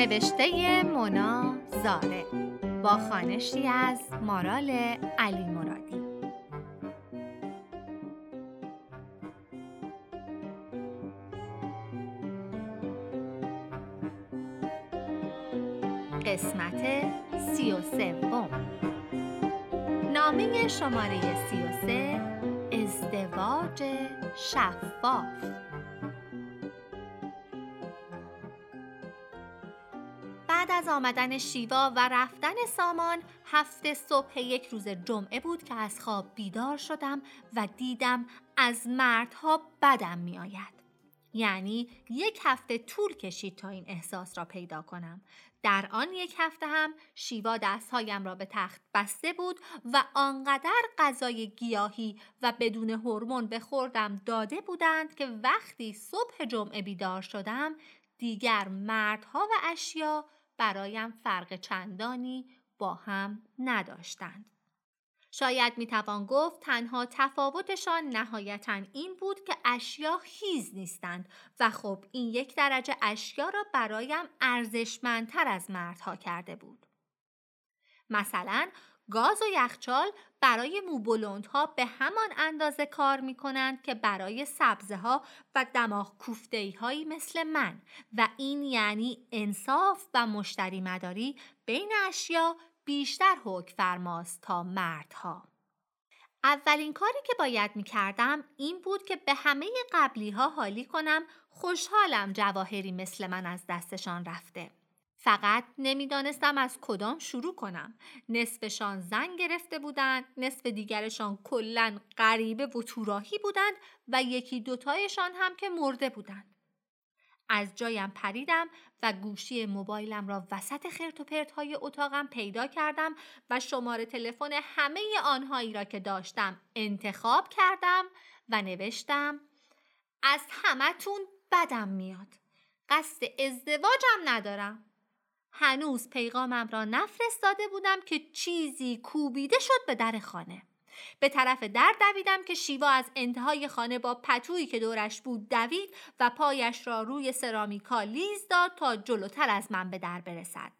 نوشته مونا زاره با خانشی از مارال علی مرادی. قسمت سی و سوم. نامه شماره سی و سه. ازدواج شفاف. از آمدن شیوا و رفتن سامان هفته صبح یک روز جمعه بود که از خواب بیدار شدم و دیدم از مردها بدم می آید. یعنی یک هفته طول کشید تا این احساس را پیدا کنم در آن یک هفته هم شیوا دستهایم را به تخت بسته بود و آنقدر غذای گیاهی و بدون هورمون به خوردم داده بودند که وقتی صبح جمعه بیدار شدم دیگر مردها و اشیا برایم فرق چندانی با هم نداشتند. شاید می‌توان گفت تنها تفاوتشان نهایتا این بود که اشیا هیز نیستند و خب این یک درجه اشیا را برایم ارزشمندتر از مردها کرده بود. مثلا گاز و یخچال برای موبولوندها به همان اندازه کار می کنند که برای سبزه ها و دماغ کوفته هایی مثل من و این یعنی انصاف و مشتری مداری بین اشیا بیشتر حکم فرماست تا مردها. اولین کاری که باید می کردم این بود که به همه قبلی ها حالی کنم خوشحالم جواهری مثل من از دستشان رفته. فقط نمی‌دانستم از کدام شروع کنم. نصفشان زن گرفته بودند، نصف دیگرشان کلا غریبه و توراهی بودند و یکی دوتایشان هم که مرده بودند. از جایم پریدم و گوشی موبایلم را وسط خرت و های اتاقم پیدا کردم و شماره تلفن همه آنهایی را که داشتم انتخاب کردم و نوشتم از همتون بدم میاد قصد ازدواجم ندارم هنوز پیغامم را نفرستاده بودم که چیزی کوبیده شد به در خانه به طرف در دویدم که شیوا از انتهای خانه با پتویی که دورش بود دوید و پایش را روی سرامیکا لیز داد تا جلوتر از من به در برسد.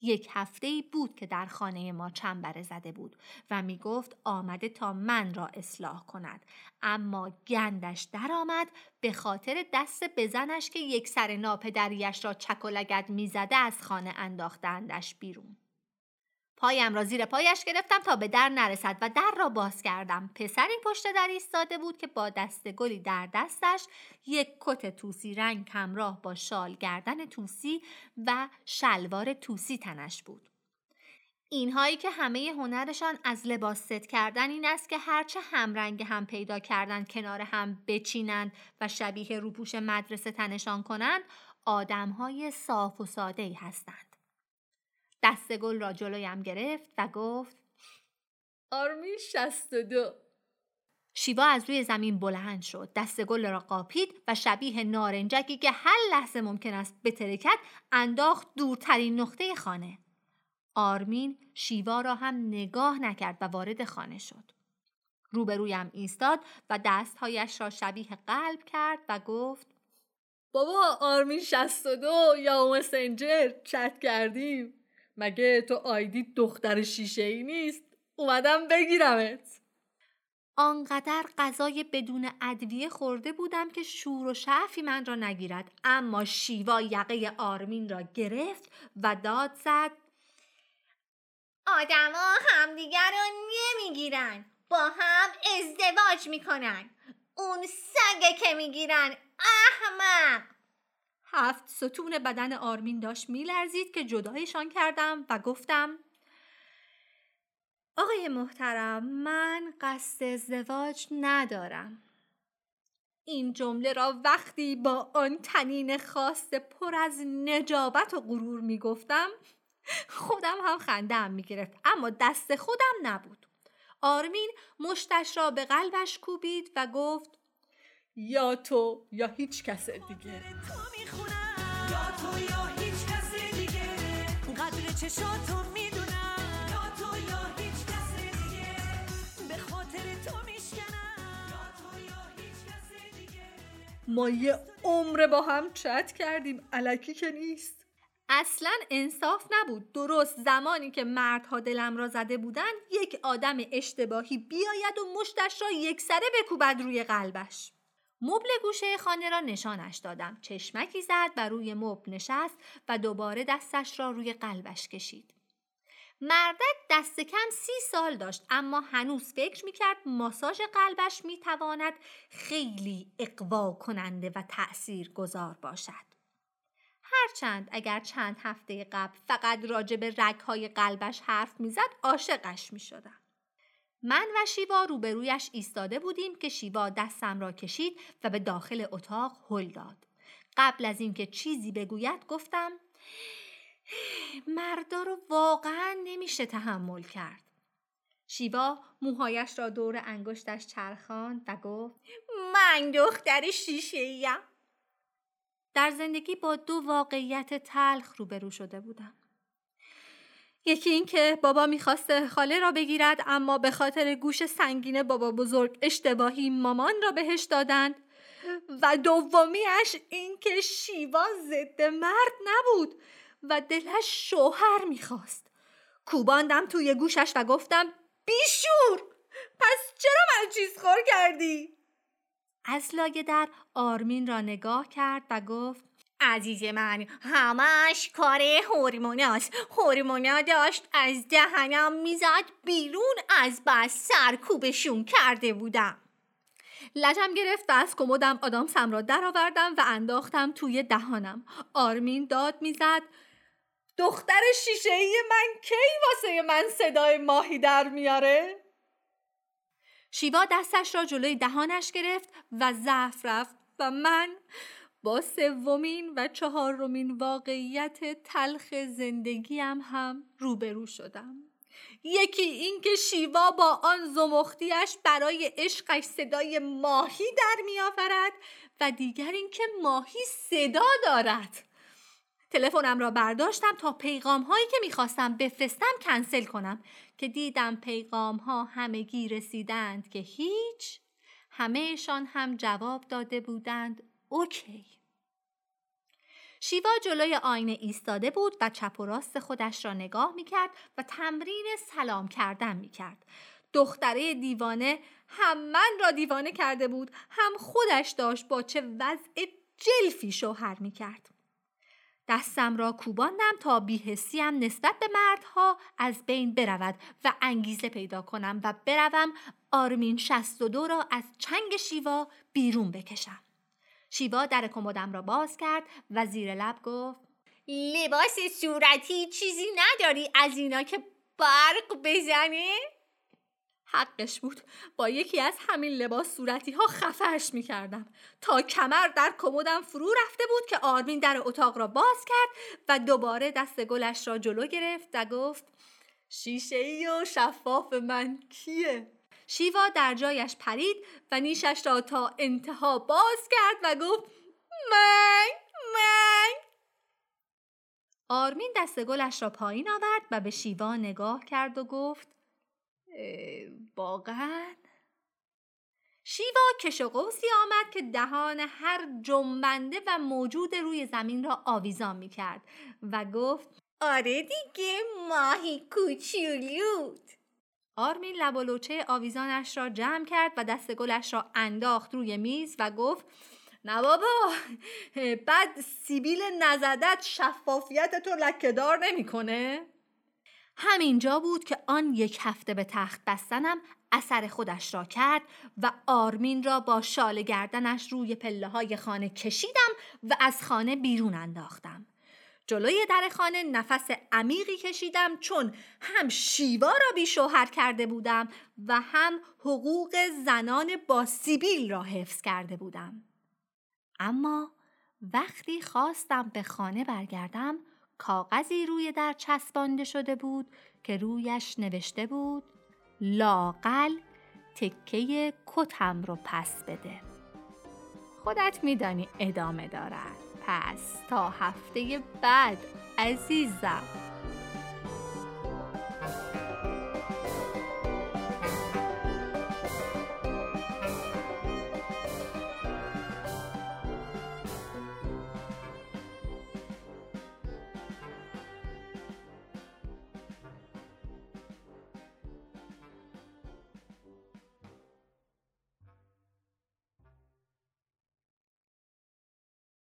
یک هفته بود که در خانه ما چنبره زده بود و می گفت آمده تا من را اصلاح کند. اما گندش درآمد به خاطر دست بزنش که یک سر ناپدریش را چک و لگد می‌زده از خانه انداختندش بیرون. پایم را زیر پایش گرفتم تا به در نرسد و در را باز کردم. پسری پشت در ایستاده بود که با دست گلی در دستش یک کت توسی رنگ همراه با شال گردن توسی و شلوار توسی تنش بود. اینهایی که همه هنرشان از لباس ست کردن این است که هرچه همرنگ هم پیدا کردن کنار هم بچینند و شبیه روپوش مدرسه تنشان کنند آدمهای صاف و ساده ای هستند. دست گل را جلویم گرفت و گفت آرمی شست دو. شیوا از روی زمین بلند شد. دست گل را قاپید و شبیه نارنجکی که هر لحظه ممکن است بترکد انداخت دورترین نقطه خانه. آرمین شیوا را هم نگاه نکرد و وارد خانه شد. روبرویم ایستاد و دستهایش را شبیه قلب کرد و گفت بابا آرمین شست دو یا مسنجر چت کردیم. مگه تو آیدی دختر شیشه ای نیست؟ اومدم بگیرمت. آنقدر غذای بدون ادویه خورده بودم که شور و شعفی من را نگیرد. اما شیوا یقه آرمین را گرفت و داد زد. آدما همدیگر رو نمی‌گیرن. با هم ازدواج می‌کنن. اون سگه که می‌گیرن. احمق! هفت ستون بدن آرمین داشت میلرزید که جدایشان کردم و گفتم آقای محترم من قصد ازدواج ندارم. این جمله را وقتی با آن تنین خاص پر از نجابت و غرور می‌گفتم خودم هم خندم می‌گرفت اما دست خودم نبود. آرمین مشتش را به قلبش کوبید و گفت یا تو یا هیچ کس دیگه. یا تو یا هیچ کس دیگه. قدر چشاتو می‌دونم. یا تو یا هیچ کس دیگه. به خاطر تو میشکنم. یا تو یا هیچ کس دیگه. ما یه عمره با هم چت کردیم. علکی که نیست. اصلا انصاف نبود. درست زمانی که مردها دلم را زده بودند یک آدم اشتباهی بیاید و مشتش را یک سره بکوبد روی قلبش. مبل گوشه خانه را نشانش دادم چشمکی زد و روی مبل نشست و دوباره دستش را روی قلبش کشید مردک دست کم سی سال داشت اما هنوز فکر می‌کرد ماساژ قلبش می‌تواند خیلی اقوا کننده و تأثیر گذار باشد. هرچند اگر چند هفته قبل فقط راجع به رگهای قلبش حرف می‌زد عاشقش می‌شدم. من و شیوا روبرویش ایستاده بودیم که شیوا دستم را کشید و به داخل اتاق هل داد. قبل از اینکه چیزی بگوید گفتم مردا رو واقعا نمیشه تحمل کرد. شیوا موهایش را دور انگشتش چرخاند و گفت من دختر شیشه ایم. در زندگی با دو واقعیت تلخ روبرو شده بودم. یکی این که بابا می‌خواسته خاله را بگیرد اما به خاطر گوش سنگین بابا بزرگ اشتباهی مامان را بهش دادند. و دومیش این که شیوا ضد مرد نبود و دلش شوهر می‌خواست. کوباندم توی گوشش و گفتم بیشور! پس چرا من چیز خور کردی؟ از لایه در آرمین را نگاه کرد و گفت عزیز من همش کار هورموناست هورمونا داشت از دهنم می‌زد بیرون از بس سرکوبشون کرده بودم. لجم گرفت و از کمدم آدامسم را درآوردم و انداختم توی دهانم. آرمین داد می‌زد دختر شیشه ای من کی واسه من صدای ماهی در میاره؟ شیوا دستش را جلوی دهانش گرفت و ضعف رفت و من با سومین و چهارمین واقعیت تلخ زندگیم هم روبرو شدم. یکی اینکه شیوا با آن زمختیش برای عشقش صدای ماهی در میآورد و دیگر اینکه ماهی صدا دارد. تلفنم را برداشتم تا پیغام هایی که می‌خواستم بفرستم کنسل کنم که دیدم پیغام ها همگی رسیدند که هیچ همهشان هم جواب داده بودند اوکی شیوا جلوی آینه ایستاده بود و چپ و راست خودش را نگاه می‌کرد و تمرین سلام کردن می‌کرد دختره دیوانه هم من را دیوانه کرده بود هم خودش داشت با چه وضع جلفی شوهر می‌کرد دستم را کوباندم تا بیهسیم نسبت به مردها از بین برود و انگیزه پیدا کنم و بروم آرمین دو را از چنگ شیوا بیرون بکشم. شیوا در کمدم را باز کرد و زیر لب گفت لباس صورتی چیزی نداری از اینا که برق بزنه؟ حقش بود با یکی از همین لباس صورتی ها خفهش می کردم تا کمر در کمدم فرو رفته بود که آرمین در اتاق را باز کرد و دوباره دست گلش را جلو گرفت و گفت شیشه ای و شفاف من کیه؟ شیوا در جایش پرید و نیشش را تا انتها باز کرد و گفت من من آرمین دست گلش را پایین آورد و به شیوا نگاه کرد و گفت واقعا؟ شیوا کش و قوسی آمد که دهان هر جنبنده و موجود روی زمین را آویزان می کرد و گفت آره دیگه ماهی کوچولوت. آرمین لب و لوچه آویزانش را جمع کرد و دست گلش را انداخت روی میز و گفت نه بابا بعد سیبیل نزدت شفافیت تو لکهدار نمی‌کنه همینجا بود که آن یک هفته به تخت بستنم اثر خودش را کرد و آرمین را با شال گردنش روی پله های خانه کشیدم و از خانه بیرون انداختم. جلوی در خانه نفس عمیقی کشیدم چون هم شیوا را بی شوهر کرده بودم و هم حقوق زنان با سیبیل را حفظ کرده بودم. اما وقتی خواستم به خانه برگردم کاغذی روی در چسبانده شده بود که رویش نوشته بود لاقل تکه کتم رو پس بده خودت میدانی ادامه دارد پس تا هفته بعد عزیزم.